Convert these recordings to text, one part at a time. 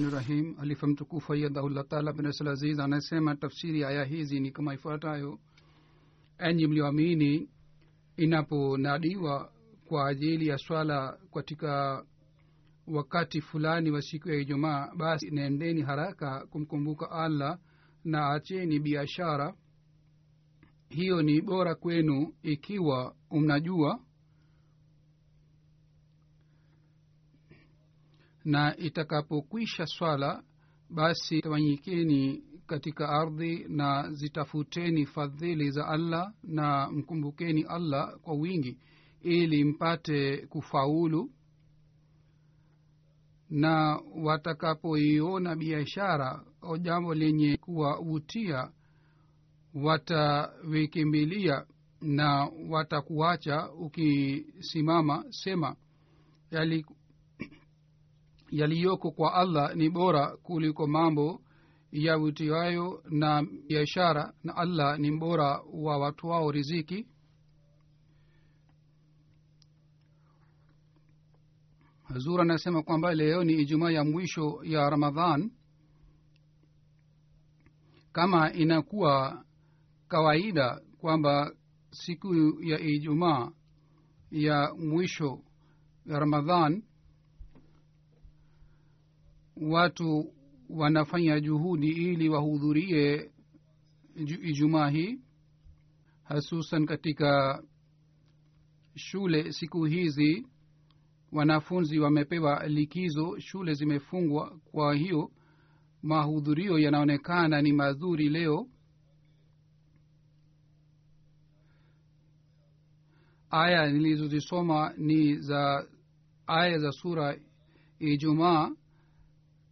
Bismillahi rahmani rahim alifa mtukufu ayadahullah taala bin aziz anasema tafsiri ya aya hizi ni kama ifuatayo. Enyi mlioamini inaponadiwa kwa ajili ya swala katika wakati fulani wa siku ya ijumaa basi nendeni haraka kumkumbuka allah na acheni biashara. Hiyo ni bora kwenu ikiwa mnajua na itakapokwisha swala basi tawanyikeni katika ardhi na zitafuteni fadhili za allah na mkumbukeni allah kwa wingi ili mpate kufaulu. Na watakapoiona biashara au jambo lenye kuwavutia watavikimbilia na watakuacha ukisimama sema yali yaliyoko kwa allah ni bora kuliko mambo yavutiwayo na biashara na allah ni mbora wa watu wao riziki. Hazur anasema kwamba leo ni ijumaa ya mwisho ya ramadhan. Kama inakuwa kawaida kwamba siku ya ijumaa ya mwisho ya ramadhan watu wanafanya juhudi ili wahudhurie ijumaa hii hasusan katika shule. Siku hizi wanafunzi wamepewa likizo shule zimefungwa. Kwa hiyo mahudhurio yanaonekana ni mazuri leo. Aya nilizozisoma ni za aya za sura ijumaa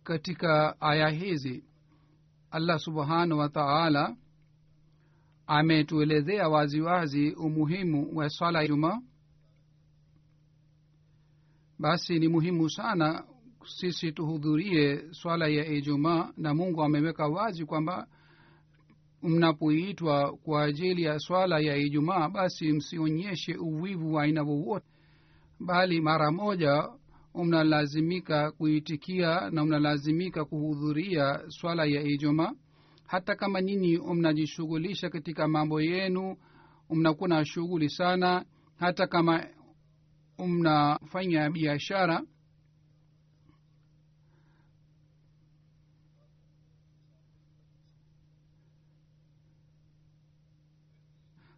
katika aya hizi allah subhanahu wa taala ametuelezea waziwazi umuhimu wa swala ya ijumaa. Basi ni muhimu sana sisi tuhudhurie swala ya ijumaa na mungu ameweka wazi kwamba mnapoitwa kwa ajili ya swala ya ijumaa basi msionyeshe uwivu wa aina wowote bali mara moja mnalazimika kuitikia na mnalazimika kuhudhuria swala ya ijuma hata kama nyinyi mnajishughulisha katika mambo yenu mnakuwa na shughuli sana hata kama mnafanya biashara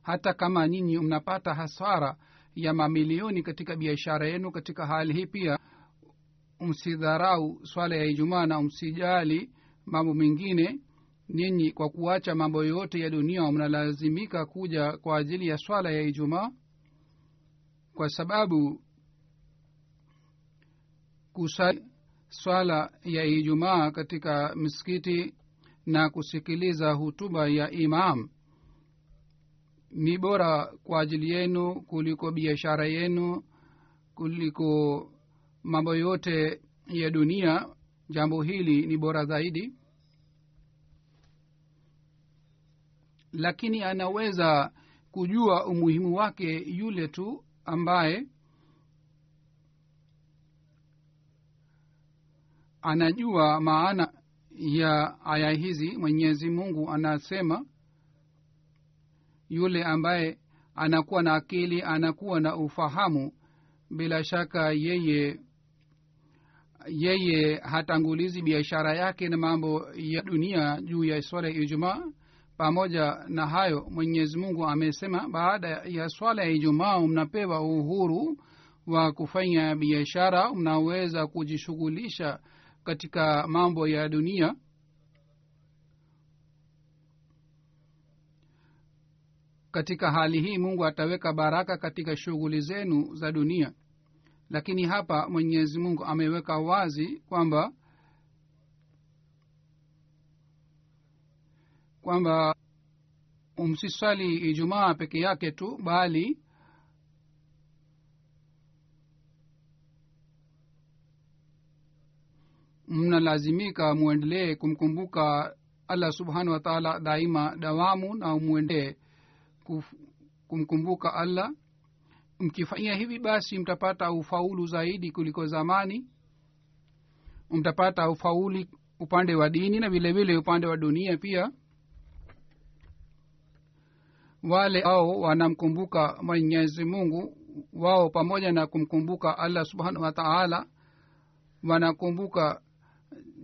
hata kama nyinyi mnapata hasara ya mamilioni katika biashara yenu katika hali hii pia msidharau swala ya ijumaa na msijali mambo mengine. Ninyi kwa kuacha mambo yote ya dunia mnalazimika kuja kwa ajili ya swala ya ijumaa? Kwa sababu kusali swala ya ijumaa katika misikiti na kusikiliza hutuba ya imam ni bora kwa ajili yenu kuliko biashara yenu kuliko mambo yote ya dunia jambo hili ni bora zaidi. Lakini anaweza kujua umuhimu wake yule tu ambaye anajua maana ya aya hizi. Mwenyezi mungu anasema yule ambaye anakuwa na akili anakuwa na ufahamu bila shaka yeye yeye hatangulizi biashara yake na mambo ya dunia juu ya swala ya ijumaa. Pamoja na hayo mwenyezi mungu amesema baada ya swala ya ijumaa mnapewa uhuru wa kufanya biashara mnaweza kujishughulisha katika mambo ya dunia. Katika hali hii mungu ataweka baraka katika shughuli zenu za dunia lakini hapa mwenyezi mungu ameweka wazi kwamba kwamba msiswali ijumaa peke yake tu bali mnalazimika mwendelee kumkumbuka allah subhanahu wa taala daima dawamu na mwendelee kumkumbuka allah mkifanyia hivi basi mtapata ufaulu zaidi kuliko zamani. Mtapata ufauli upande wa dini na vile vile upande wa dunia pia. Wale ao wanamkumbuka mwenyezi mungu wao pamoja na kumkumbuka allah subhanahu wataala wanakumbuka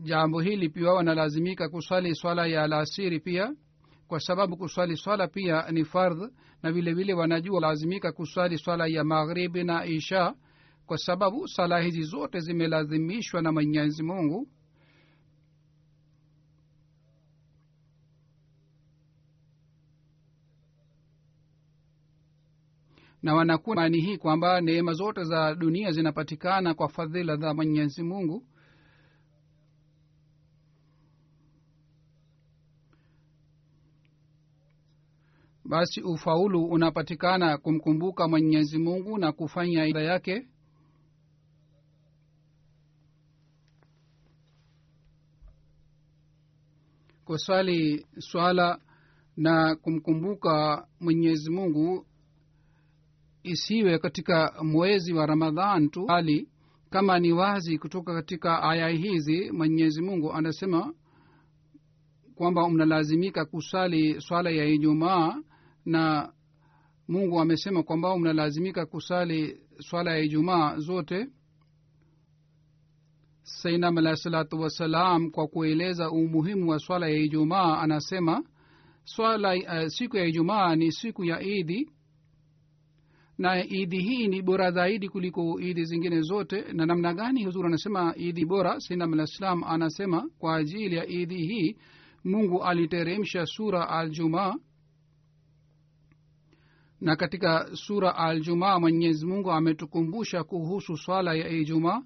jambo hili pia wanalazimika kuswali swala ya alasiri pia kwa sababu kuswali swala pia ni fardh na vile vile wanajua lazimika kuswali swala ya maghribi na isha kwa sababu sala hizi zote zimelazimishwa na mwenyezi mungu. Na wanakuwa mani hii kwamba neema zote za dunia zinapatikana kwa fadhila za mwenyezi mungu basi ufaulu unapatikana kumkumbuka mwenyezi mungu na kufanya ida yake. Kuswali swala na kumkumbuka mwenyezi mungu isiwe katika mwezi wa ramadhan tu bali kama ni wazi kutoka katika aya hizi mwenyezi mungu anasema kwamba mnalazimika kusali swala ya ijumaa na mungu amesema kwamba mnalazimika kusali swala ya ijumaa zote sainam alahi salatu wassalam kwa kueleza umuhimu wa swala ya ijumaa. Anasema swala uh, siku ya ijumaa ni siku ya idi na idi hii ni bora zaidi kuliko idi zingine zote. Na namna gani? Huzur anasema idi bora. Sainam alah salam anasema kwa ajili ya idi hii mungu aliteremsha sura aljumaa na katika sura aljumaa mwenyezi mungu ametukumbusha kuhusu swala ya ijumaa.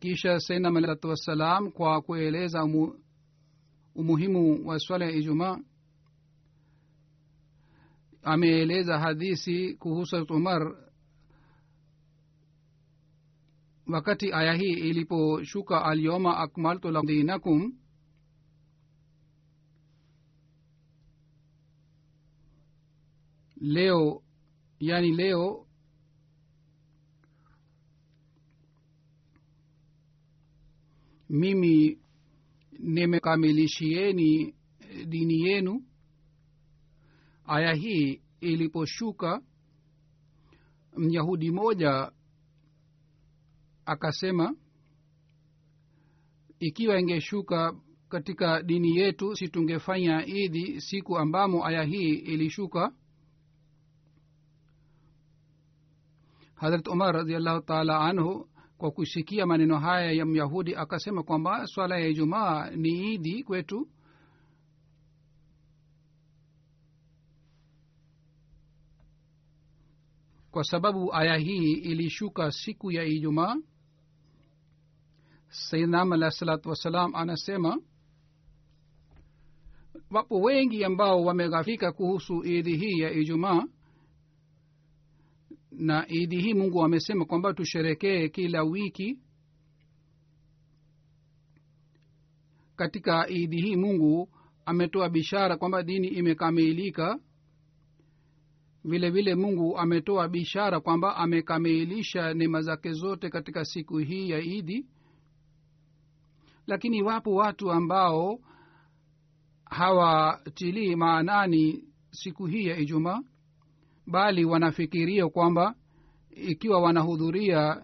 Kisha sainam alahsalatu wassalam kwa kueleza umu, umuhimu wa swala ya ijumaa ameeleza hadisi kuhusu umar. Wakati aya hii iliposhuka alyoma akmaltu dinakum leo yani leo mimi nimekamilishieni dini yenu. Aya hii iliposhuka myahudi moja akasema ikiwa ingeshuka katika dini yetu si tungefanya siku ambamo aya hii ilishuka harat umar radiallahu taala anhu kwa kusikia maneno haya ya myahudi akasema kwamba swala ya ijumaa ni idi kwetu. Kwa sababu aya hii ilishuka siku ya ijumaa saidnam alahi salatu wassalam anasema wapo wengi ambao wameghafika kuhusu idhi hii ya ijumaa na idi hii mungu amesema kwamba tusherekee kila wiki. Katika idi hii mungu ametoa bishara kwamba dini imekamilika. Vile vile mungu ametoa bishara kwamba amekamilisha neema zake zote katika siku hii ya idi lakini wapo watu ambao hawatilii maanani siku hii ya ijumaa bali wanafikiria kwamba ikiwa wanahudhuria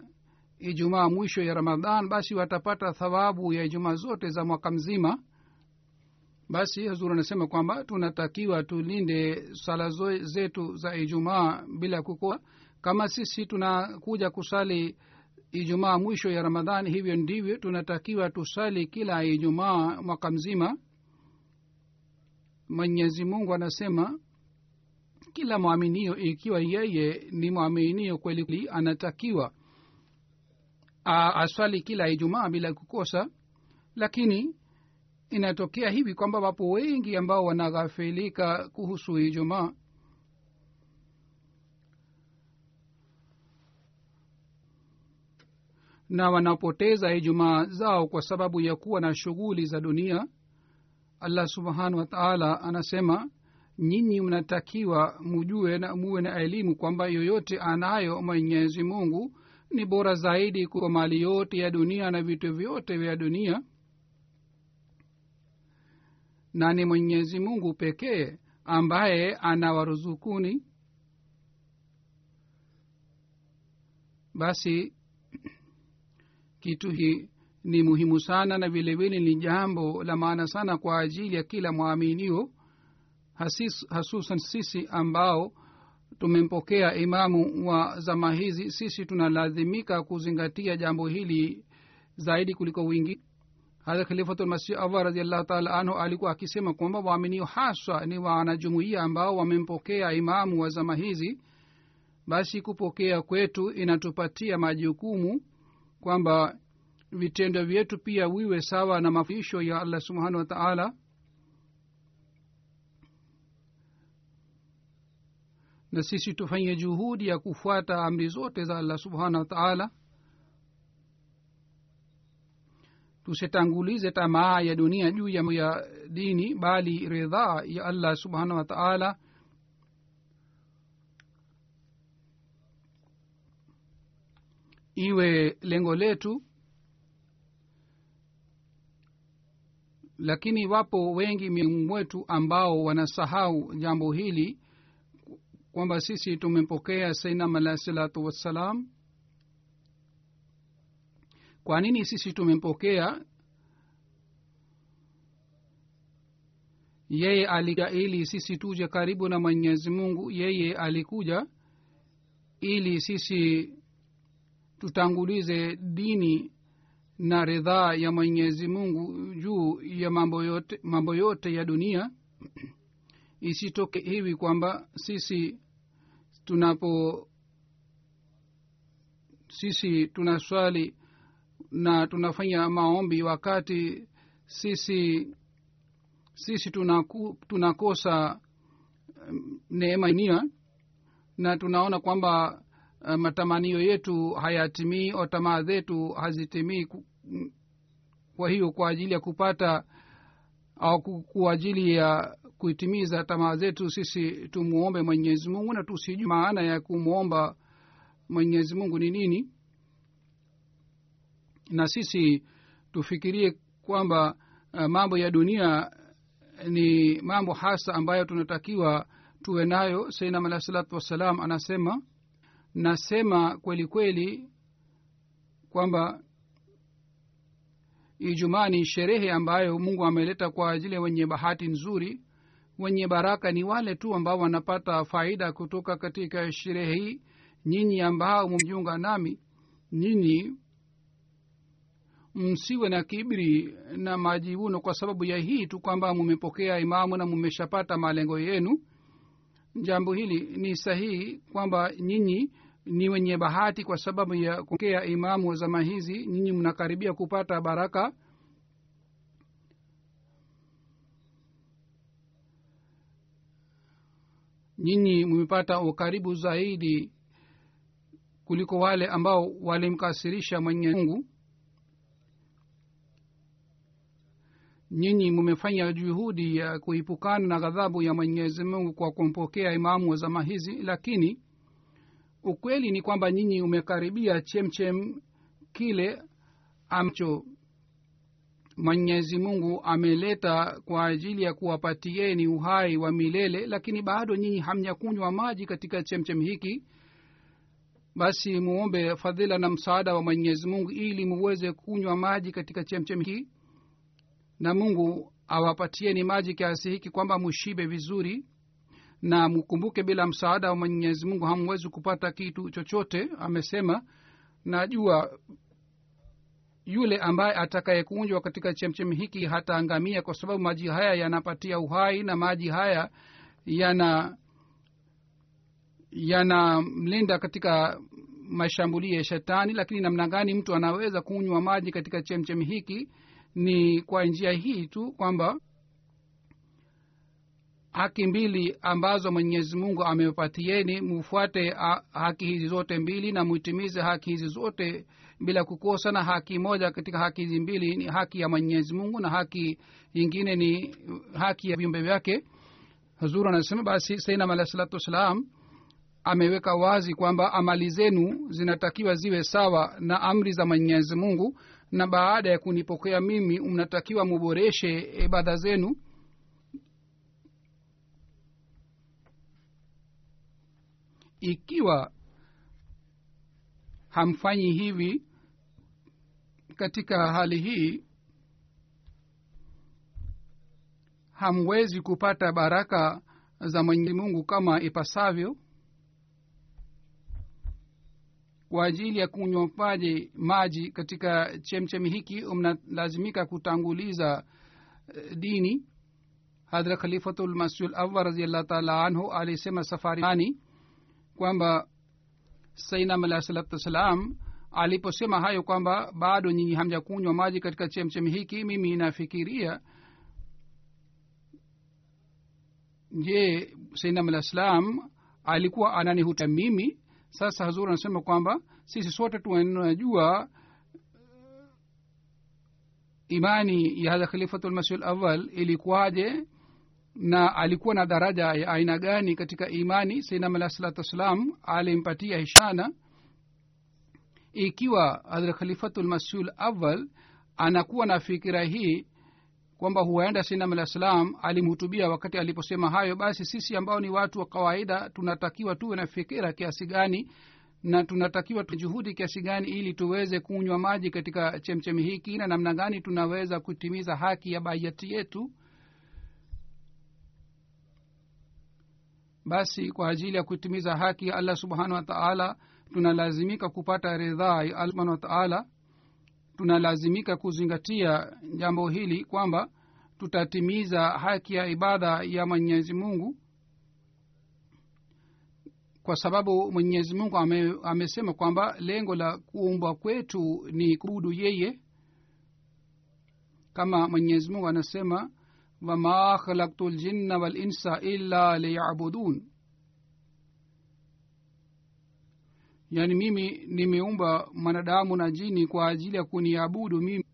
ijumaa mwisho ya ramadhan basi watapata thawabu ya ijumaa zote za mwaka mzima. Basi hazur anasema kwamba tunatakiwa tulinde sala zetu za ijumaa bila kukoa kama sisi tunakuja kusali ijumaa mwisho ya ramadhan hivyo ndivyo tunatakiwa tusali kila ijumaa mwaka mzima. Mwenyezi mungu anasema kila mwaminio ikiwa yeye ni mwaminio kweli anatakiwa aswali kila ijumaa bila kukosa. Lakini inatokea hivi kwamba wapo wengi ambao wanaghafilika kuhusu ijumaa. Na wanapoteza ijumaa zao kwa sababu ya kuwa na shughuli za dunia. Allah subhanahu wa taala anasema nyinyi mnatakiwa mujue na muwe na elimu kwamba yoyote anayo mwenyezi mungu ni bora zaidi kwa mali yote ya dunia na vitu vyote vya dunia. Na ni mwenyezi mungu pekee ambaye anawaruzukuni. Basi kitu hii ni muhimu sana na vilevile ni jambo la maana sana kwa ajili ya kila mwaminio hasusan sisi ambao tumempokea imamu wa zama hizi sisi tunalazimika kuzingatia jambo hili zaidi kuliko wingi. Hadha khalifatulmasih awar radiallahu taala anhu alikuwa akisema kwamba waaminio haswa ni wanajumuia ambao wamempokea imamu wa zama hizi. Basi kupokea kwetu inatupatia majukumu kwamba vitendo vyetu pia wiwe sawa na mafundisho ya allah subhanahu wa taala na sisi tufanye juhudi ya kufuata amri zote za allah subhanahu wataala tusitangulize tamaa ya dunia juu ya, ya dini bali ridhaa ya allah subhanahu wataala iwe lengo letu. Lakini wapo wengi miongoni mwetu ambao wanasahau jambo hili kwamba sisi tumempokea sainam alahi salatu wassalam. Kwa nini sisi tumempokea? Yeye alikuja ili sisi tuje karibu na mwenyezi mungu. Yeye alikuja ili sisi tutangulize dini na ridhaa ya mwenyezi mungu juu ya mambo yote, mambo yote ya dunia. Isitoke hivi kwamba sisi tunapo sisi tunaswali na tunafanya maombi wakati sisi sisi tunaku, tunakosa um, neema nia na tunaona kwamba uh, matamanio yetu hayatimii au tamaa zetu hazitimii kwa hiyo kwa ajili ya kupata au kwa ajili ya kuitimiza tamaa zetu sisi tumwombe mwenyezi mungu na tusijui maana ya kumwomba mwenyezi mungu ni nini. Na sisi tufikirie kwamba uh, mambo ya dunia ni mambo hasa ambayo tunatakiwa tuwe nayo. Sainam alah salatu wassalam anasema nasema kweli kweli kwamba ijumaa ni sherehe ambayo mungu ameleta kwa ajili ya wenye bahati nzuri wenye baraka ni wale tu ambao wanapata faida kutoka katika sherehe hii. Nyinyi ambao mmejiunga nami nyinyi msiwe na kibri na majivuno kwa sababu ya hii tu kwamba mumepokea imamu na mumeshapata malengo yenu. Jambo hili ni sahihi kwamba nyinyi ni wenye bahati kwa sababu ya kupokea imamu wa zama hizi. Nyinyi mnakaribia kupata baraka nyinyi mmepata ukaribu zaidi kuliko wale ambao walimkasirisha mwenyemungu nyinyi mmefanya juhudi ya kuipukana na ghadhabu ya mwenyezi mungu kwa kumpokea imamu wa zama hizi lakini ukweli ni kwamba nyinyi umekaribia chemchem kile amcho mwenyezi mungu ameleta kwa ajili ya kuwapatieni uhai wa milele lakini bado nyinyi hamnyakunywa maji katika chemchem hiki. Basi muombe fadhila na msaada wa mwenyezi mungu ili muweze kunywa maji katika chemchem hii. Na mungu awapatieni maji kiasi hiki kwamba mushibe vizuri. Na mkumbuke bila msaada wa mwenyezi mungu hamwezi kupata kitu chochote amesema. Najua yule ambaye atakayekunjwa katika chemchemi hiki hataangamia kwa sababu maji haya yanapatia uhai na maji haya yana yanamlinda katika mashambulio ya shetani. Lakini namna gani mtu anaweza kunywa maji katika chemchemi hiki ni kwa njia hii tu kwamba haki mbili ambazo mwenyezi mungu amepatieni mufuate haki hizi zote mbili na mwitimize haki hizi zote bila kukosa na haki moja katika haki hizi mbili ni haki ya mwenyezi mungu na haki ingine ni haki ya viumbe vyake. Huzur anasema basi sainam alahi salatu wassalam ameweka wazi kwamba amali zenu zinatakiwa ziwe sawa na amri za mwenyezi mungu na baada ya kunipokea mimi mnatakiwa muboreshe ibada zenu. Ikiwa hamfanyi hivi katika hali hii hamwezi kupata baraka za mwenyezi mungu kama ipasavyo kwa ajili ya kunywa maji katika chemchemi hiki. Mnalazimika kutanguliza dini. Hadra khalifatulmasjul awal raziallah taala anhu alisema safarani kwamba sainam alahi salatu wassalam aliposema hayo kwamba bado nyinyi hamjakunywa maji katika chemchemi hiki mimi nafikiria je sainam alikuwa ananihuta mimi? Sasa hazur anasema kwamba sisi sote tunajua imani ya hadha khalifatulmasih lawal ilikuwaje na alikuwa na daraja ya aina gani katika imani? Sainam wassalam alimpatia hishana ikiwa hadha khalifatulmasih awal anakuwa na fikira hii kwamba huenda sinam alah salam alimhutubia wakati aliposema hayo basi sisi ambao ni watu wa kawaida tunatakiwa tuwe na fikira kiasi gani na tunatakiwa juhudi kiasi gani ili tuweze kunywa maji katika chemchemi hiki na namna gani tunaweza kutimiza haki ya baiyati yetu. Basi kwa ajili ya kutimiza haki ya allah subhanahu wa taala tunalazimika kupata ridhaa ya allah subhanahu wataala tunalazimika kuzingatia jambo hili kwamba tutatimiza haki ya ibada ya mwenyezi mungu. Kwa sababu mwenyezi mungu ame, amesema kwamba lengo la kuumbwa kwetu ni kubudu yeye. Kama mwenyezi mungu anasema wama khalaktu ljinna walinsa illa liyabudun yaani mimi nimeumba mwanadamu na jini kwa ajili ya kuniabudu mimi.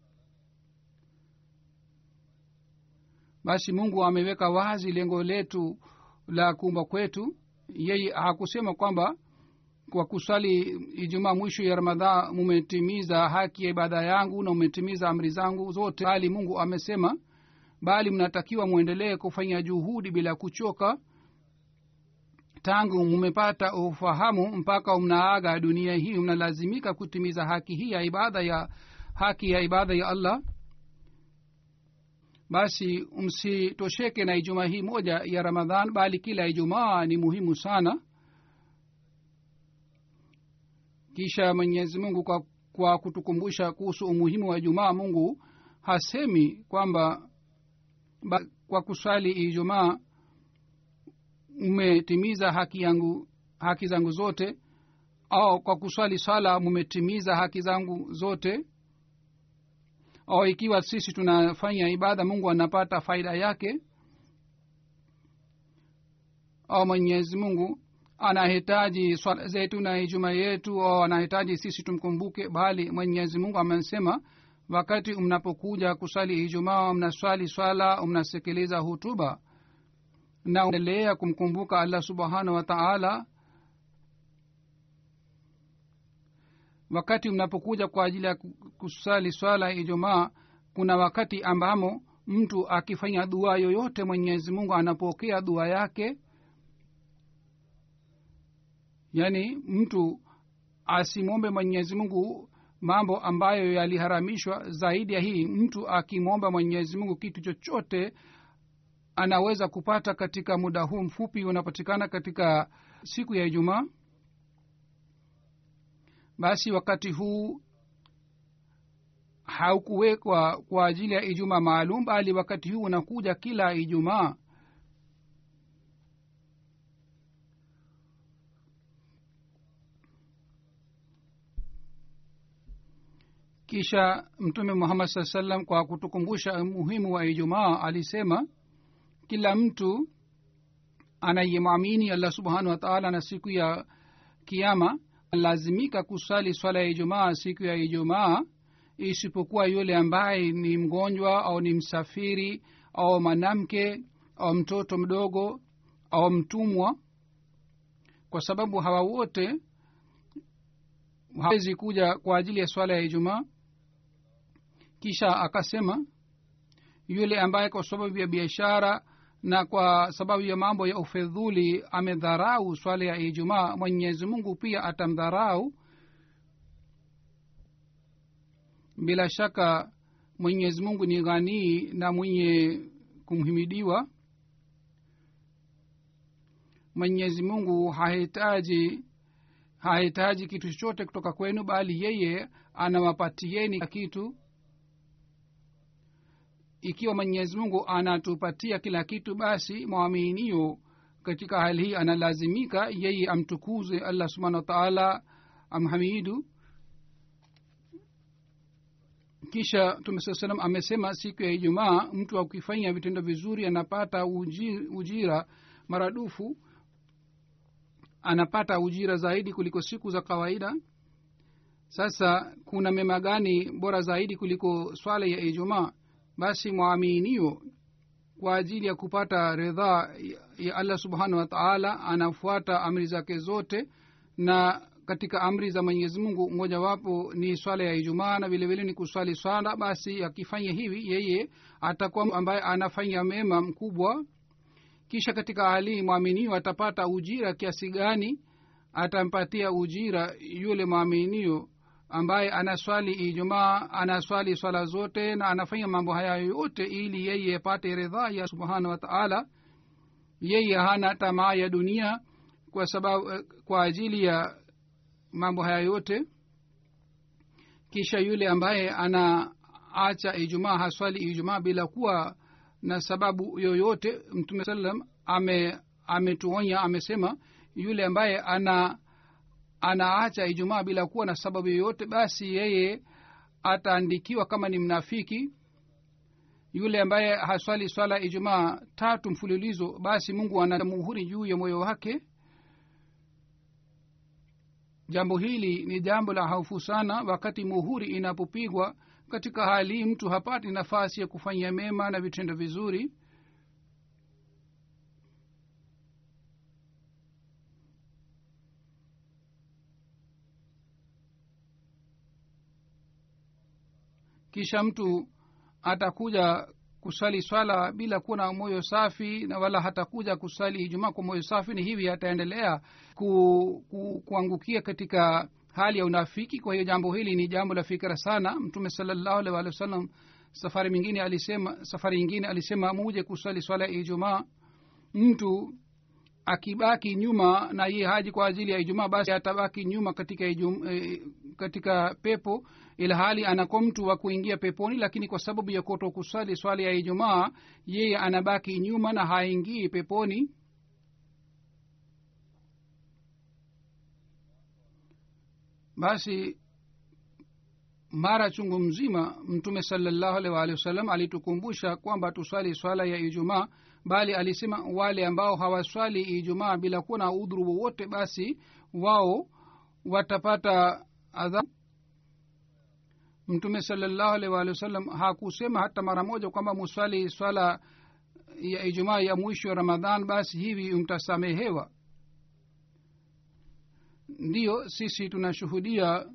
Basi mungu ameweka wazi lengo letu la kuumba kwetu. Yeye hakusema kwamba kwa kusali ijumaa mwisho ya ramadhan mumetimiza haki ya ibada yangu na umetimiza amri zangu zote. Bali mungu amesema bali mnatakiwa mwendelee kufanya juhudi bila kuchoka tangu mumepata ufahamu mpaka mnaaga dunia hii mnalazimika kutimiza haki hii ya ibada ya haki ya ibada ya allah. Basi msitosheke na ijumaa hii moja ya ramadhan bali kila ijumaa ni muhimu sana. Kisha mwenyezi mungu kwa, kwa kutukumbusha kuhusu umuhimu wa ijumaa mungu hasemi kwamba ba, kwa kuswali ijumaa mmetimiza haki yangu haki zangu zote? Au kwa kuswali swala mumetimiza haki zangu zote? Au ikiwa sisi tunafanya ibada mungu anapata faida yake? Au mwenyezi mungu anahitaji swala zetu na ijuma yetu au anahitaji sisi tumkumbuke bali mwenyezi mungu amesema wakati mnapokuja kusali ijumaa mnaswali swala mnasikiliza hutuba na endelea kumkumbuka allah subhanahu wa taala. Wakati mnapokuja kwa ajili ya kusali swala ijumaa kuna wakati ambamo mtu akifanya dua yoyote mwenyezi mungu anapokea dua yake. Yaani mtu asimwombe mwenyezi mungu mambo ambayo yaliharamishwa. Zaidi ya hii mtu akimwomba mwenyezi mungu kitu chochote anaweza kupata katika muda huu mfupi unapatikana katika siku ya ijumaa. Basi wakati huu haukuwekwa kwa ajili ya ijumaa maalum bali wakati huu unakuja kila ijumaa. Kisha mtume muhammad saa salam kwa kutukumbusha umuhimu wa ijumaa alisema kila mtu anayemwamini allah subhanahu wa taala na siku ya kiama lazimika kusali swala ya ijumaa siku ya ijumaa isipokuwa yule ambaye ni mgonjwa au ni msafiri au mwanamke au mtoto mdogo au mtumwa. Kwa sababu hawa wote hawezi kuja kwa ajili ya swala ya ijumaa. Kisha akasema yule ambaye kwa sababu ya biashara na kwa sababu ya mambo ya ufedhuli amedharau swala ya ijumaa. Mwenyezi mungu pia atamdharau. Bila shaka mwenyezi mungu ni ghanii na mwenye kumhimidiwa. Mwenyezi mungu hahitaji hahitaji kitu chochote kutoka kwenu bali yeye anawapatieni kitu ikiwa mwenyezi mungu anatupatia kila kitu basi mwaminio katika hali hii analazimika yeye amtukuze allah subhanahu wataala amhamidu. Kisha mtume saa salam amesema siku ya ijumaa mtu akifanya vitendo vizuri anapata ujira, ujira maradufu anapata ujira zaidi kuliko siku za kawaida. Sasa kuna mema gani bora zaidi kuliko swala ya ijumaa basi mwaminio kwa ajili ya kupata ridhaa ya allah subhanahu wataala anafuata amri zake zote na katika amri za mwenyezi mungu mojawapo ni swala ya ijumaa na vilevile ni kuswali swala. Basi akifanya hivi yeye atakuwa ambaye anafanya mema mkubwa. Kisha katika hali mwaminio atapata ujira kiasi gani? Atampatia ujira yule mwaminio ambaye anaswali ijumaa anaswali swala zote na anafanya mambo haya yote ili yeye apate ridhaa ya subhanahu wa taala. Yeye hana tamaa ya dunia kwa sababu kwa ajili ya mambo haya yote. Kisha yule ambaye anaacha ijumaa haswali ijumaa bila kuwa na sababu yoyote mtume salam ame ametuonya amesema yule ambaye ana anaacha ijumaa bila kuwa na sababu yoyote basi yeye ataandikiwa kama ni mnafiki yule ambaye haswali swala ijumaa tatu mfululizo basi mungu anamuhuri juu ya moyo wake. Jambo hili ni jambo la haufu sana wakati muhuri inapopigwa. Katika hali mtu hapati nafasi ya kufanya mema na vitendo vizuri kisha mtu atakuja kusali swala bila kuwa na moyo safi na wala hatakuja kusali ijumaa kwa moyo safi ni hivi ataendelea ku, ku, kuangukia katika hali ya unafiki. Kwa hiyo jambo hili ni jambo la fikira sana. Mtume salallahu alih walih wa sallam safari mingine alisema safari ingine alisema muje kusali swala ya ijumaa. Mtu akibaki nyuma na ye haji kwa ajili ya ijumaa basi atabaki nyuma katika ijum, eh, katika pepo ila hali anakuwa mtu wa kuingia peponi lakini kwa sababu ya kuto kusali swali ya ijumaa yeye anabaki nyuma na haingii peponi. Basi mara chungu mzima mtume salallahu alih waalihi wasallam alitukumbusha kwamba tuswali swala ya ijumaa bali alisema wale ambao hawaswali ijumaa bila kuwa na udhuru wowote basi wao watapata adhabu mtume salallahu alih waalihi wasallam hakusema hata mara moja kwamba muswali swala ya ijumaa ya mwisho wa ramadhan basi hivi mtasamehewa? Ndiyo sisi tunashuhudia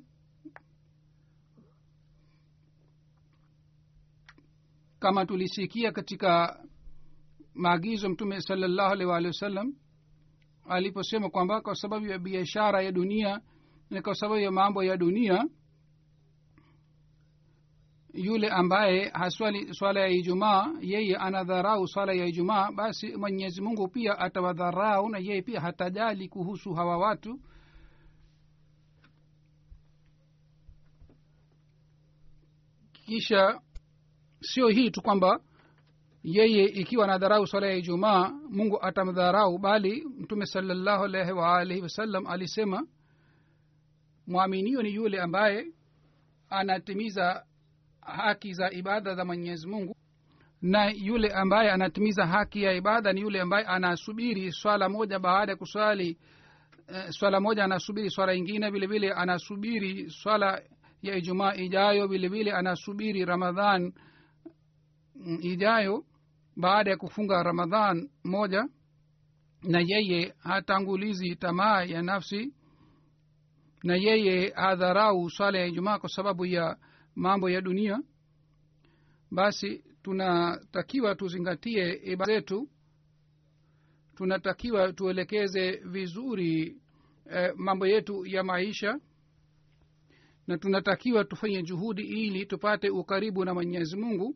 kama tulisikia katika maagizo mtume salallahu alih waalihi wasallam aliposema kwamba kwa sababu ya biashara ya dunia na kwa sababu ya mambo ya dunia yule ambaye haswali swala ya ijumaa yeye anadharau swala ya ijumaa basi mwenyezi mungu pia atawadharau na yeye pia hatajali kuhusu hawa watu. Kisha sio hii tu kwamba yeye ikiwa anadharau swala ya ijumaa mungu atamdharau bali mtume salallahu alaihi waalihi wasallam alisema mwaminio ni yule ambaye anatimiza haki za ibada za mwenyezi mungu. Na yule ambaye anatimiza haki ya ibada ni yule ambaye anasubiri swala moja baada ya kuswali e, swala moja anasubiri swala ingine vile vile anasubiri swala ya ijumaa ijayo vile vile anasubiri ramadhan ijayo baada ya kufunga ramadhan moja. Na yeye hatangulizi tamaa ya nafsi na yeye hadharau swala ya ijumaa kwa sababu ya mambo ya dunia basi tunatakiwa tuzingatie ibada zetu. Tunatakiwa tuelekeze vizuri eh, mambo yetu ya maisha. Na tunatakiwa tufanye juhudi ili tupate ukaribu na mwenyezi mungu.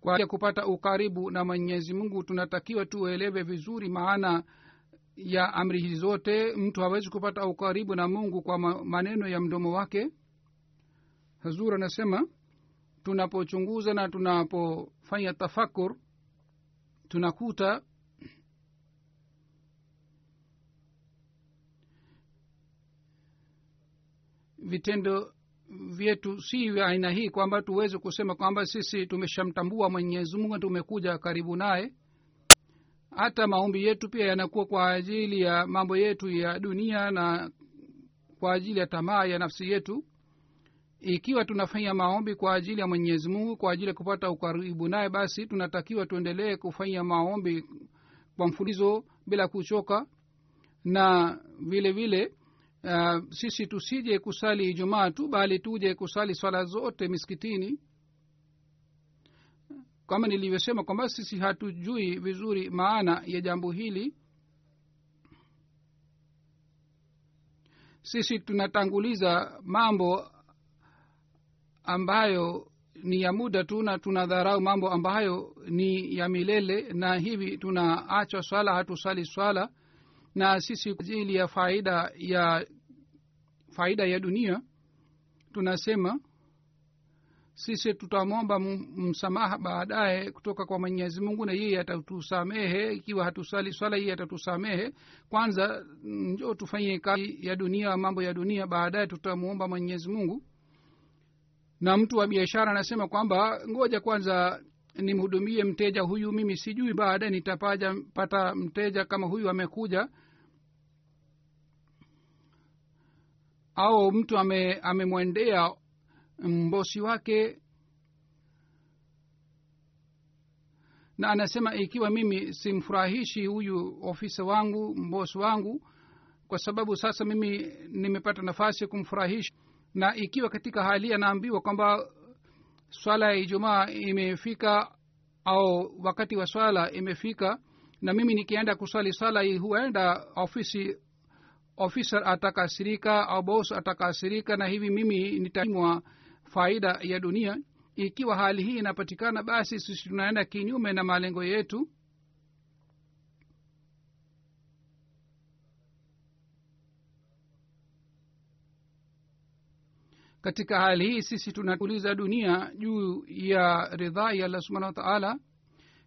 Kwa kupata ukaribu na mwenyezi mungu tunatakiwa tuelewe vizuri maana ya amri hizi zote mtu hawezi kupata ukaribu na mungu kwa maneno ya mdomo wake? Hazur anasema tunapochunguza na tunapofanya tafakur tunakuta vitendo vyetu si vya aina hii kwamba tuweze kusema kwamba sisi tumeshamtambua mwenyezi mungu tumekuja karibu naye hata maombi yetu pia yanakuwa kwa ajili ya mambo yetu ya dunia na kwa ajili ya tamaa ya nafsi yetu. Ikiwa tunafanya maombi kwa ajili ya mwenyezi mungu kwa ajili ya kupata ukaribu naye basi tunatakiwa tuendelee kufanya maombi kwa mfulizo bila kuchoka. Na vile vile uh, sisi tusije kusali ijumaa tu bali tuje kusali swala zote miskitini kama nilivyosema kwamba sisi hatujui vizuri maana ya jambo hili sisi tunatanguliza mambo ambayo ni ya muda tu na tunadharau mambo ambayo ni ya milele na hivi tunaacha swala hatusali swala na sisi kwa ajili ya faida ya faida ya dunia tunasema sisi tutamwomba msamaha baadaye kutoka kwa mwenyezi mungu na yeye atatusamehe. Ikiwa hatusali swala yeye atatusamehe. Kwanza njo tufanye kazi ya dunia mambo ya dunia. Baadaye tutamwomba mwenyezi mungu. Na mtu wa biashara anasema kwamba ngoja kwanza nimhudumie mteja huyu mimi sijui baadaye nitapaja pata mteja kama huyu amekuja. Au mtu ame amemwendea mbosi wake. Na anasema ikiwa mimi simfurahishi huyu ofisa wangu mbosi wangu kwa sababu sasa mimi nimepata nafasi ya kumfurahisha. Na ikiwa katika hali anaambiwa kwamba swala ya ijumaa imefika au wakati wa swala imefika na mimi nikienda kuswali swala hii huenda ofisi ofisa atakasirika au bos atakasirika na hivi mimi nitaimwa faida ya dunia. Ikiwa hali hii inapatikana basi sisi tunaenda kinyume na malengo yetu. Katika hali hii sisi tunauliza dunia juu ya ridhaa ya allah subhanahu wa taala.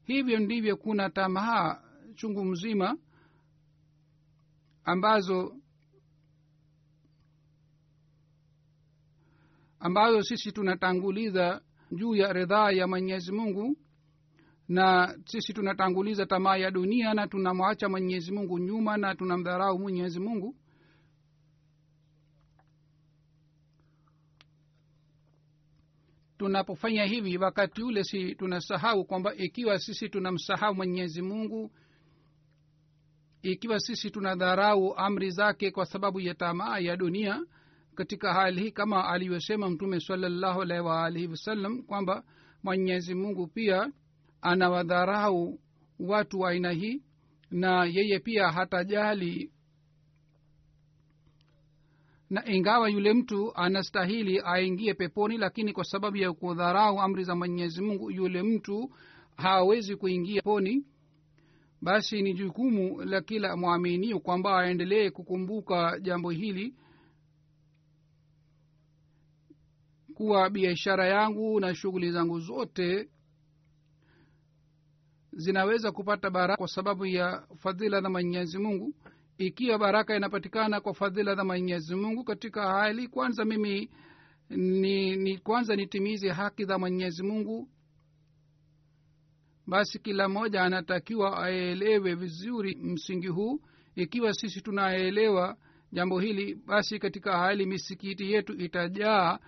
Hivyo ndivyo kuna tamaa chungu mzima ambazo ambazo sisi tunatanguliza juu ya ridhaa ya mwenyezi mungu na sisi tunatanguliza tamaa ya dunia na tunamwacha mwenyezi mungu nyuma na tunamdharau mwenyezi mungu. Tunapofanya hivi wakati ule si tunasahau kwamba ikiwa sisi tunamsahau mwenyezi mungu ikiwa sisi tunadharau amri zake kwa sababu ya tamaa ya dunia katika hali hii kama alivyosema mtume salallahu alaihi waalihi wasallam kwamba mwenyezi mungu pia anawadharau watu wa aina hii na yeye pia hatajali. Na ingawa yule mtu anastahili aingie peponi lakini kwa sababu ya kudharau amri za mwenyezi mungu yule mtu hawezi kuingia peponi basi ni jukumu la kila mwaminio kwamba aendelee kukumbuka jambo hili kuwa biashara yangu na shughuli zangu zote zinaweza kupata baraka kwa sababu ya fadhila za mwenyezi mungu. Ikiwa baraka inapatikana kwa fadhila za mwenyezi mungu katika hali kwanza mimi ni, ni kwanza nitimize haki za mwenyezi mungu. Basi kila mmoja anatakiwa aelewe vizuri msingi huu. Ikiwa sisi tunaelewa jambo hili basi katika hali misikiti yetu itajaa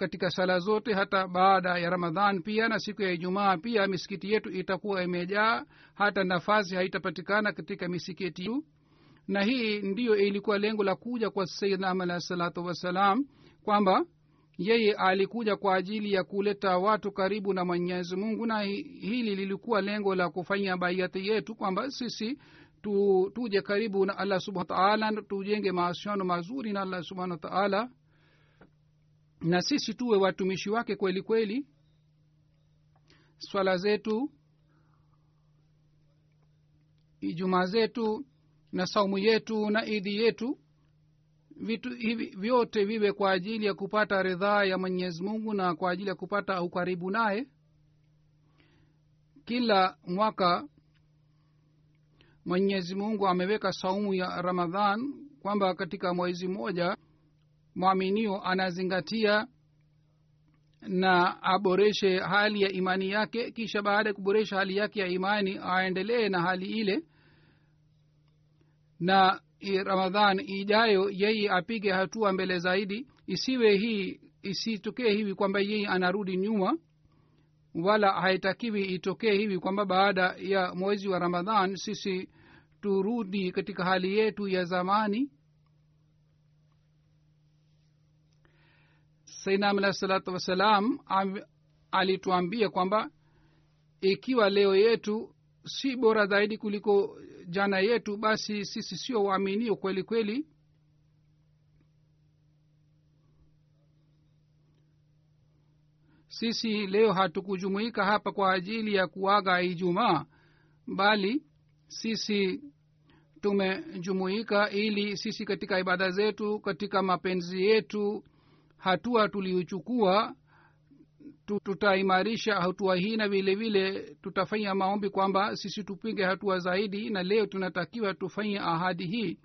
katika sala zote hata baada ya ramadhan pia na siku ya ijumaa pia misikiti yetu itakuwa imejaa hata nafasi haitapatikana katika misikiti yetu. Na hii ndiyo ilikuwa lengo la kuja kwa sayidna alahi salatu wassalam kwamba yeye alikuja kwa ajili ya kuleta watu karibu na mwenyezi mungu na hili lilikuwa lengo la kufanya baiati yetu kwamba sisi tu, tuje karibu na allah subhana wataala tujenge mahusiano mazuri na allah subhana wataala na sisi tuwe watumishi wake kweli kweli. Swala zetu ijumaa zetu na saumu yetu na idhi yetu vitu hivi vyote viwe kwa ajili ya kupata ridhaa ya mwenyezi mungu na kwa ajili ya kupata ukaribu naye. Kila mwaka mwenyezi mungu ameweka saumu ya ramadhan kwamba katika mwezi mmoja mwaminio anazingatia na aboreshe hali ya imani yake kisha baada ya kuboresha hali yake ya imani aendelee na hali ile na ramadhan ijayo yeye apige hatua mbele zaidi. Isiwe hii isitokee hivi kwamba yeye anarudi nyuma wala haitakiwi itokee hivi kwamba baada ya mwezi wa ramadhan sisi turudi katika hali yetu ya zamani sainam alahi salatu wassalam alituambia kwamba ikiwa leo yetu si bora zaidi kuliko jana yetu basi sisi sio waaminio kweli kweli. Sisi leo hatukujumuika hapa kwa ajili ya kuaga ijumaa bali sisi tumejumuika ili sisi katika ibada zetu katika mapenzi yetu hatua tuliyochukua tutaimarisha hatua hii na vile vile tutafanya maombi kwamba sisi tupige hatua zaidi na leo tunatakiwa tufanye ahadi hii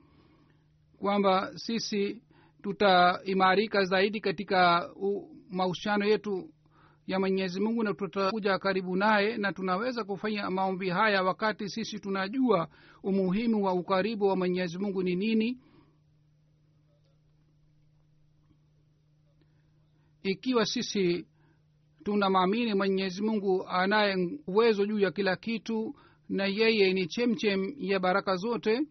kwamba sisi tutaimarika zaidi katika mahusiano yetu ya mwenyezi mungu na tutakuja karibu naye na tunaweza kufanya maombi haya wakati sisi tunajua umuhimu wa ukaribu wa mwenyezi mungu ni nini ikiwa sisi tunamwamini mwenyezi mungu anaye uwezo juu ya kila kitu na yeye ni chemchem ya baraka zote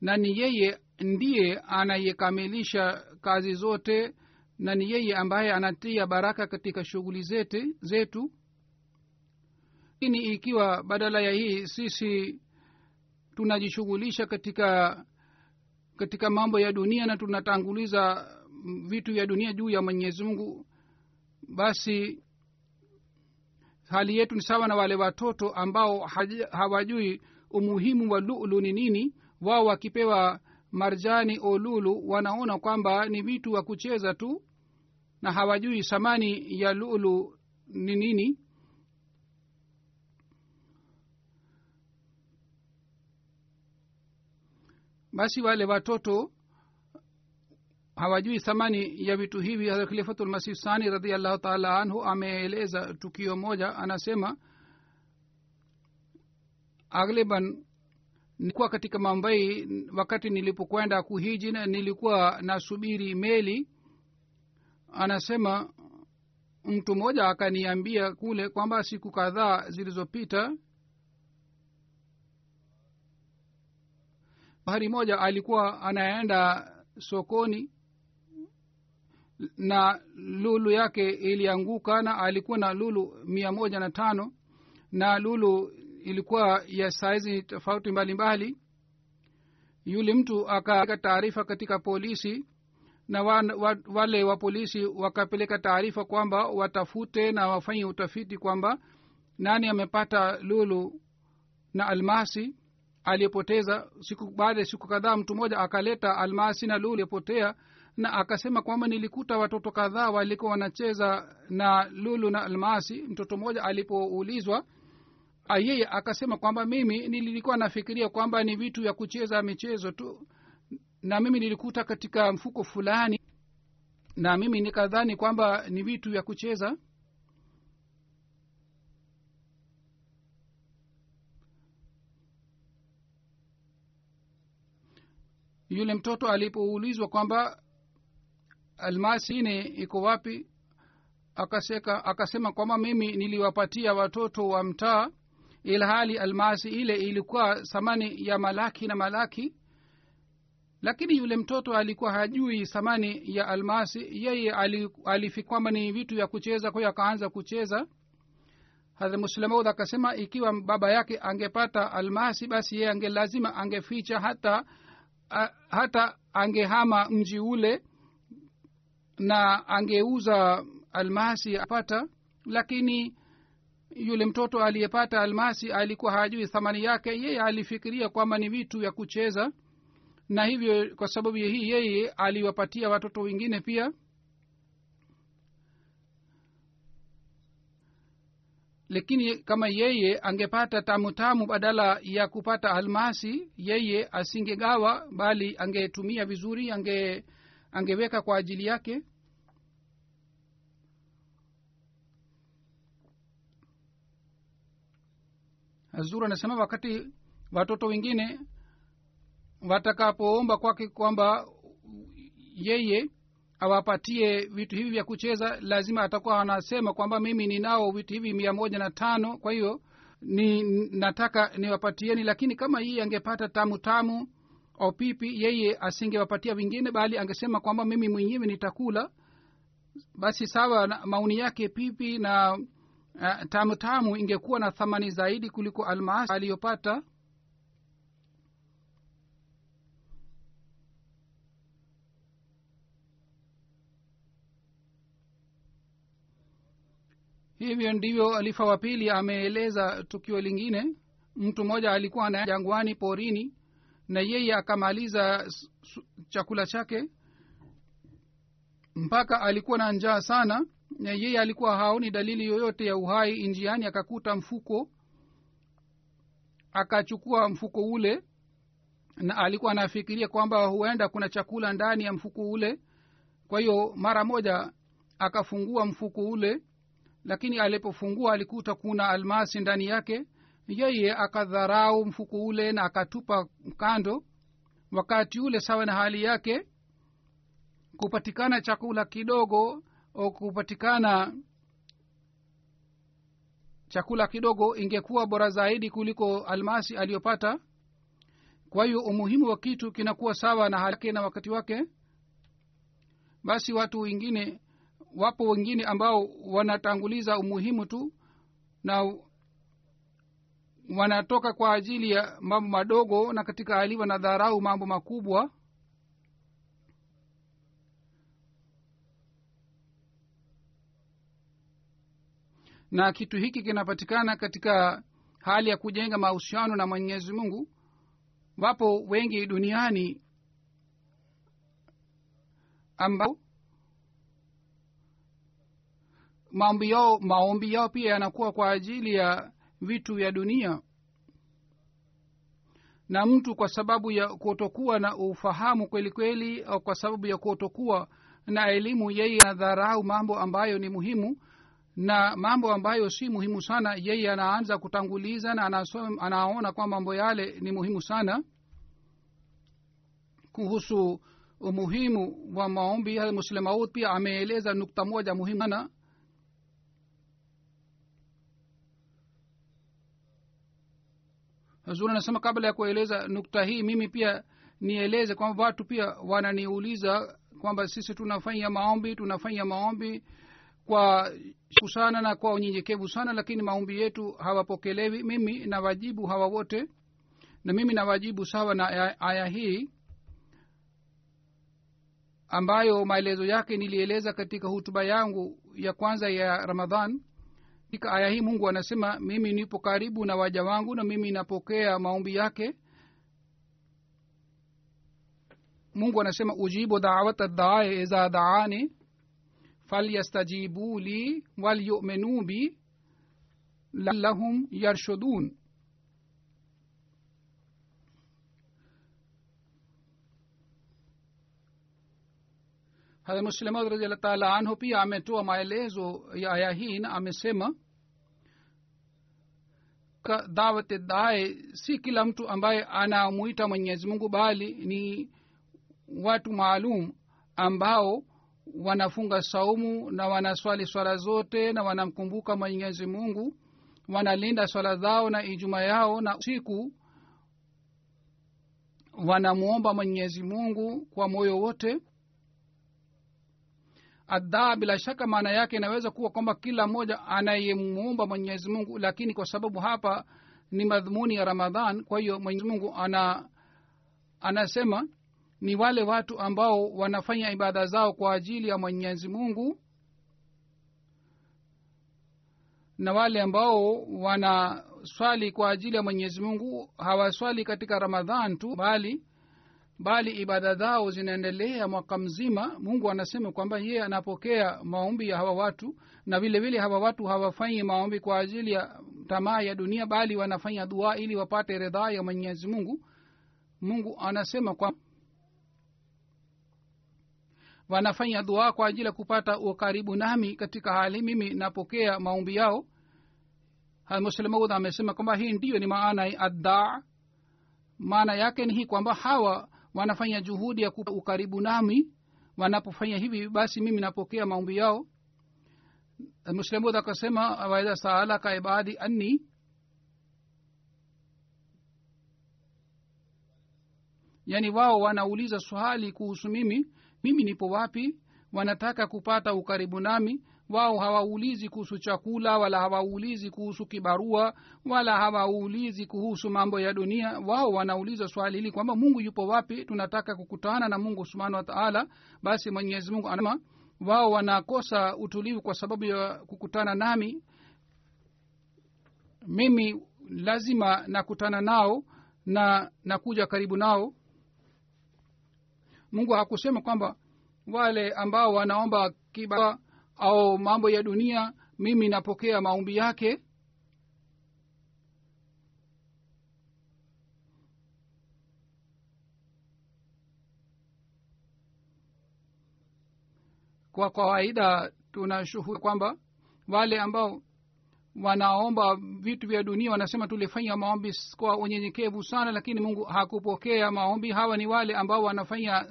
na ni yeye ndiye anayekamilisha kazi zote na ni yeye ambaye anatia baraka katika shughuli zete zetu lakini ikiwa badala ya hii sisi tunajishughulisha katika katika mambo ya dunia na tunatanguliza vitu vya dunia juu ya mwenyezi mungu basi hali yetu ni sawa na wale watoto ambao hawajui umuhimu wa lulu ni nini. Wao wakipewa marjani o lulu wanaona kwamba ni vitu wa kucheza tu na hawajui thamani ya lulu ni nini. Basi wale watoto hawajui thamani ya vitu hivi. Hadrat khalifatulmasih sani radiallahu taala anhu ameeleza tukio moja anasema agliban nilikuwa katika mambai wakati nilipokwenda kuhiji nilikuwa nasubiri meli. Anasema mtu mmoja akaniambia kule kwamba siku kadhaa zilizopita bahari moja alikuwa anaenda sokoni na lulu yake ilianguka na alikuwa na lulu mia moja na tano na lulu ilikuwa ya saizi tofauti mbalimbali. Yule mtu akaweka taarifa katika polisi na wa, wa, wale wa polisi wakapeleka taarifa kwamba watafute na wafanye utafiti kwamba nani amepata lulu na almasi aliyepoteza. Siku baada ya siku kadhaa mtu mmoja akaleta almasi na lulu iliyopotea na akasema kwamba nilikuta watoto kadhaa walikuwa wanacheza na lulu na almasi. Mtoto mmoja alipoulizwa yeye akasema kwamba mimi nilikuwa nafikiria kwamba ni vitu vya kucheza michezo tu na mimi nilikuta katika mfuko fulani na mimi nikadhani kwamba ni vitu vya kucheza. Yule mtoto alipoulizwa kwamba almasi ine iko wapi? Akaseka akasema kwamba mimi niliwapatia watoto wa mtaa ilhali almasi ile ilikuwa thamani ya malaki na malaki. Lakini yule mtoto alikuwa hajui thamani ya almasi. Yeye alifi kwamba ni vitu vya kucheza kwa hiyo akaanza kucheza. Hadha muslemaud akasema ikiwa baba yake angepata almasi basi yeye ange lazima angeficha hata a, hata angehama mji ule na angeuza almasi apata lakini yule mtoto aliyepata almasi alikuwa hajui thamani yake. Yeye alifikiria kwamba ni vitu vya kucheza na hivyo kwa sababu hii yeye aliwapatia watoto wengine pia. Lakini kama yeye angepata tamu tamu badala ya kupata almasi yeye asingegawa bali angetumia vizuri ange angeweka kwa ajili yake? Hazur anasema wakati watoto wengine watakapoomba kwake kwamba yeye awapatie vitu hivi vya kucheza lazima atakuwa anasema kwamba mimi ninao vitu hivi mia moja na tano kwa hiyo ni nataka niwapatieni lakini kama yeye angepata tamu tamu au pipi yeye asingewapatia wengine bali angesema kwamba mimi mwenyewe nitakula. Basi sawa maoni yake pipi na uh, tamu tamu ingekuwa na thamani zaidi kuliko almasi aliyopata. Hivyo ndivyo alifa wa pili ameeleza tukio lingine. Mtu mmoja alikuwa na jangwani porini na yeye akamaliza chakula chake mpaka alikuwa na njaa sana na yeye alikuwa haoni dalili yoyote ya uhai njiani akakuta mfuko akachukua mfuko ule na alikuwa anafikiria kwamba huenda kuna chakula ndani ya mfuko ule. Kwa hiyo mara moja akafungua mfuko ule lakini alipofungua alikuta kuna almasi ndani yake yeye akadharau mfuko ule na akatupa kando wakati ule sawa na hali yake. Kupatikana chakula kidogo kupatikana chakula kidogo ingekuwa bora zaidi kuliko almasi aliyopata. Kwa hiyo umuhimu wa kitu kinakuwa sawa na hali na wakati wake. Basi watu wengine wapo wengine ambao wanatanguliza umuhimu tu na wanatoka kwa ajili ya mambo madogo na katika hali wanadharau mambo makubwa. Na kitu hiki kinapatikana katika hali ya kujenga mahusiano na mwenyezi mungu. Wapo wengi duniani ambao maombi yao maombi yao pia yanakuwa kwa ajili ya vitu vya dunia na mtu kwa sababu ya kutokuwa na ufahamu kweli kweli au kwa sababu ya kutokuwa na elimu yeye anadharau mambo ambayo ni muhimu na mambo ambayo si muhimu sana yeye anaanza kutanguliza na anaona kwamba mambo yale ni muhimu sana. Kuhusu umuhimu wa maombi muslemaud pia ameeleza nukta moja muhimu sana zuri anasema kabla ya kueleza nukta hii mimi pia nieleze kwamba watu pia wananiuliza kwamba sisi tunafanya maombi tunafanya maombi kwa sana na kwa unyenyekevu sana lakini maombi yetu hawapokelewi. Mimi nawajibu hawa wote na mimi nawajibu sawa na aya, hii ambayo maelezo yake nilieleza katika hutuba yangu ya kwanza ya ramadhan katika aya hii mungu anasema mimi nipo karibu na waja wangu na mimi napokea maombi yake. Mungu anasema ujibu dawata dae iza daani falyastajibu li walyuminu bi lallahum yarshudun. Hadha muslimaud radiallah taala anhu pia ametoa maelezo ya aya hii na amesema dawati dae si kila mtu ambaye anamwita mwenyezi mungu bali ni watu maalum ambao wanafunga saumu na wanaswali swala zote na wanamkumbuka mwenyezi mungu wanalinda swala zao na ijuma yao na usiku wanamwomba mwenyezi mungu kwa moyo wote adhaa bila shaka maana yake inaweza kuwa kwamba kila mmoja anayemuumba mwenyezi mungu lakini kwa sababu hapa ni madhumuni ya ramadhan kwa hiyo mwenyezi mungu ana anasema ni wale watu ambao wanafanya ibada zao kwa ajili ya mwenyezi mungu na wale ambao wanaswali kwa ajili ya mwenyezi mungu. Hawaswali katika ramadhan tu bali bali ibada zao zinaendelea mwaka mzima mungu anasema kwamba yeye anapokea maombi ya hawa watu na vile vile hawa watu hawafanyi maombi kwa ajili ya tamaa ya dunia bali wanafanya dua ili wapate ridhaa ya mwenyezi mungu. Mungu anasema kwa wanafanya dua kwa ajili ya kupata ukaribu nami katika hali mimi napokea maombi yao. Muslimaud amesema kwamba hii ndiyo ni maana ya addaa maana yake ni hii kwamba hawa wanafanya juhudi ya kupa ukaribu nami. Wanapofanya hivi basi mimi napokea maombi yao. Muslimud akasema waidha saalaka ibadi anni. Yaani wao wanauliza swali kuhusu mimi mimi nipo wapi? Wanataka kupata ukaribu nami wao hawaulizi kuhusu chakula wala hawaulizi kuhusu kibarua wala hawaulizi kuhusu mambo ya dunia. Wao wanauliza swali hili kwamba mungu yupo wapi? Tunataka kukutana na mungu subhanahu wa taala. Basi mwenyezi mungu anasema wao wanakosa utulivu kwa sababu ya kukutana nami. Mimi lazima nakutana nao na nakuja karibu nao. Mungu hakusema kwamba wale ambao wanaomba kiba au mambo ya dunia mimi napokea maombi yake. Kwa kawaida tunashuhudia kwamba wale ambao wanaomba vitu vya dunia wanasema tulifanya maombi kwa unyenyekevu sana lakini mungu hakupokea maombi. Hawa ni wale ambao wanafanya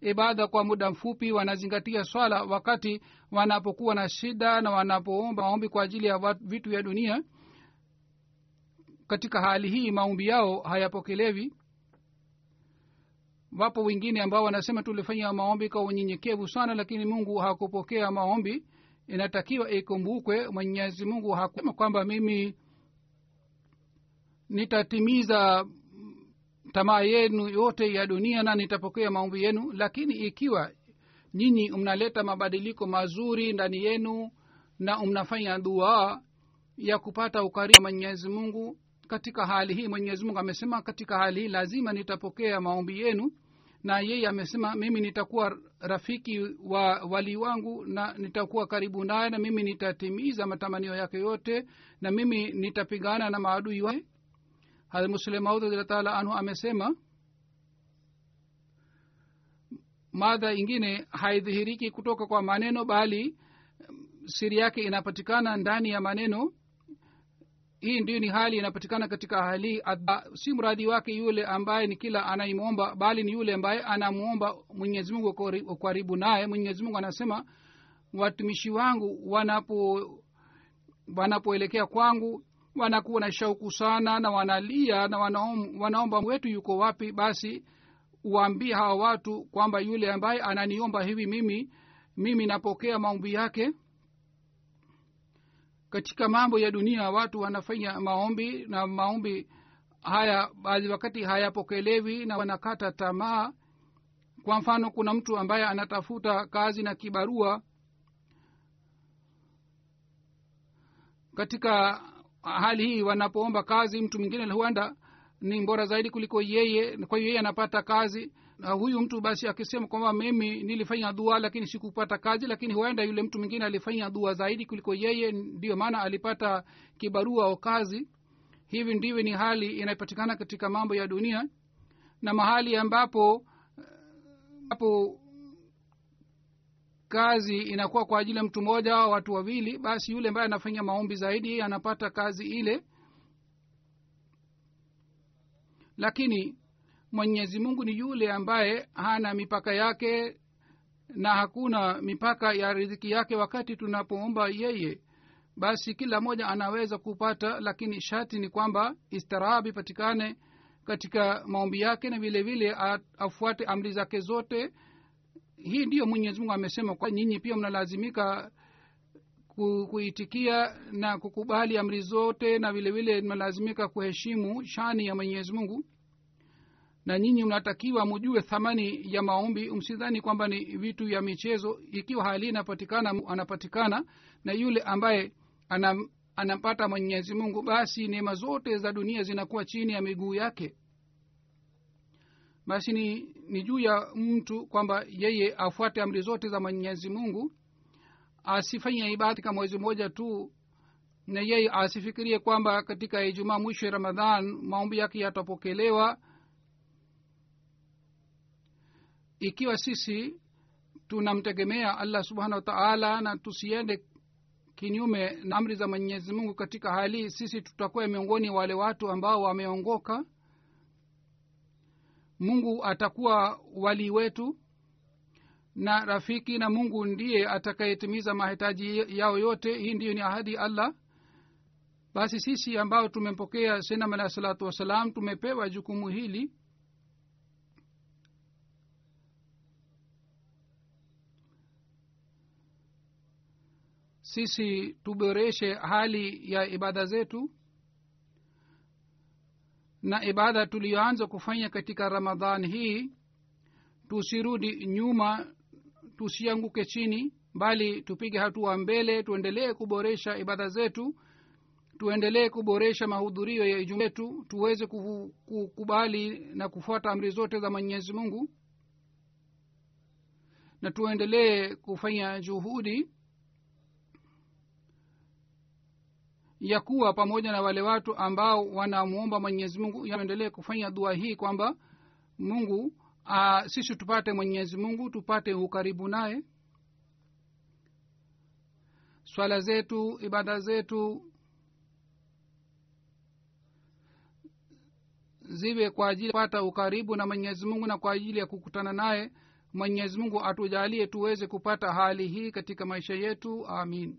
ibada kwa muda mfupi wanazingatia swala wakati wanapokuwa na shida na wanapoomba maombi kwa ajili ya vitu vya dunia. Katika hali hii maombi yao hayapokelewi. Wapo wengine ambao wanasema tulifanya maombi kwa unyenyekevu sana lakini mungu hakupokea maombi inatakiwa ikumbukwe mwenyezi mungu hakusema kwamba mimi nitatimiza tamaa yenu yote ya dunia na nitapokea maombi yenu lakini ikiwa nyinyi mnaleta mabadiliko mazuri ndani yenu na mnafanya dua ya kupata ukarimu mwenyezi mungu katika hali hii mwenyezi mungu amesema katika hali hii lazima nitapokea maombi yenu na yeye amesema mimi nitakuwa rafiki wa wali wangu na nitakuwa karibu naye na mimi nitatimiza matamanio yake yote na mimi nitapigana na maadui wake hadmuslemaud radiallahu anhu amesema madha ingine haidhihiriki kutoka kwa maneno bali siri yake inapatikana ndani ya maneno hii ndio ni hali inapatikana katika hali si mradi wake yule ambaye ni kila anaimwomba bali ni yule ambaye anamwomba mwenyezimungu karibu naye. Mwenyezimungu anasema watumishi wangu wanapo wanapoelekea kwangu wanakuwa na shauku sana na wanalia na wanaom, wanaomba wetu yuko wapi basi waambie hawa watu kwamba yule ambaye ananiomba hivi mimi mimi napokea maombi yake katika mambo ya dunia watu wanafanya maombi na maombi haya baadhi wakati hayapokelewi na wanakata tamaa. Kwa mfano kuna mtu ambaye anatafuta kazi na kibarua katika hali hii wanapoomba kazi mtu mwingine huenda ni bora zaidi kuliko yeye kwa hiyo yeye anapata kazi na huyu mtu basi akisema kwamba mimi nilifanya dua lakini sikupata kazi lakini huenda yule mtu mwingine alifanya dua zaidi kuliko yeye ndiyo maana alipata kibarua o kazi. Hivi ndivyo ni hali inayopatikana katika mambo ya dunia na mahali ambapo ambapo kazi inakuwa kwa ajili ya mtu mmoja au watu wawili basi yule ambaye anafanya maombi zaidi anapata kazi ile. Lakini mwenyezi mungu ni yule ambaye hana mipaka yake na hakuna mipaka ya riziki yake wakati tunapoomba yeye. Basi kila mmoja anaweza kupata lakini shati ni kwamba istarahabu ipatikane katika maombi yake na vile vile afuate amri zake zote. Hii ndiyo mwenyezi mungu amesema kwa nyinyi pia mnalazimika kuitikia na kukubali amri zote na vile vile mnalazimika kuheshimu shani ya mwenyezi mungu na nyinyi mnatakiwa mujue thamani ya maombi. Msidhani kwamba ni vitu vya michezo. Ikiwa hali inapatikana anapatikana na yule ambaye anam, anampata mwenyezi mungu basi neema zote za dunia zinakuwa chini ya miguu yake. Basi ni, ni juu ya mtu kwamba yeye afuate amri zote za mwenyezi mungu asifanye ibada katika mwezi mmoja tu na yeye asifikirie kwamba katika ijumaa mwisho ya ramadhan maombi yake yatapokelewa ikiwa sisi tunamtegemea allah subhanahu wa taala na tusiende kinyume na amri za mwenyezi mungu katika hali sisi tutakuwa miongoni wale watu ambao wameongoka mungu atakuwa walii wetu na rafiki na mungu ndiye atakayetimiza mahitaji yao yote. Hii ndiyo ni ahadi allah. Basi sisi ambao tumempokea senam alahi salatu wassalam tumepewa jukumu hili sisi tuboreshe hali ya ibada zetu na ibada tuliyoanza kufanya katika ramadhan hii. Tusirudi nyuma tusianguke chini bali tupige hatua mbele tuendelee kuboresha ibada zetu tuendelee kuboresha mahudhurio ya ijumaa tuweze kukubali na kufuata amri zote za mwenyezi mungu. Na tuendelee kufanya juhudi ya kuwa pamoja na wale watu ambao wanamwomba mwenyezi mungu yaendelee kufanya dua hii kwamba mungu uh, sisi tupate mwenyezi mungu tupate ukaribu naye. Swala zetu ibada zetu ziwe kwa ajili ya kupata ukaribu na mwenyezi mungu na kwa ajili ya kukutana naye. Mwenyezi mungu atujalie tuweze kupata hali hii katika maisha yetu. Amin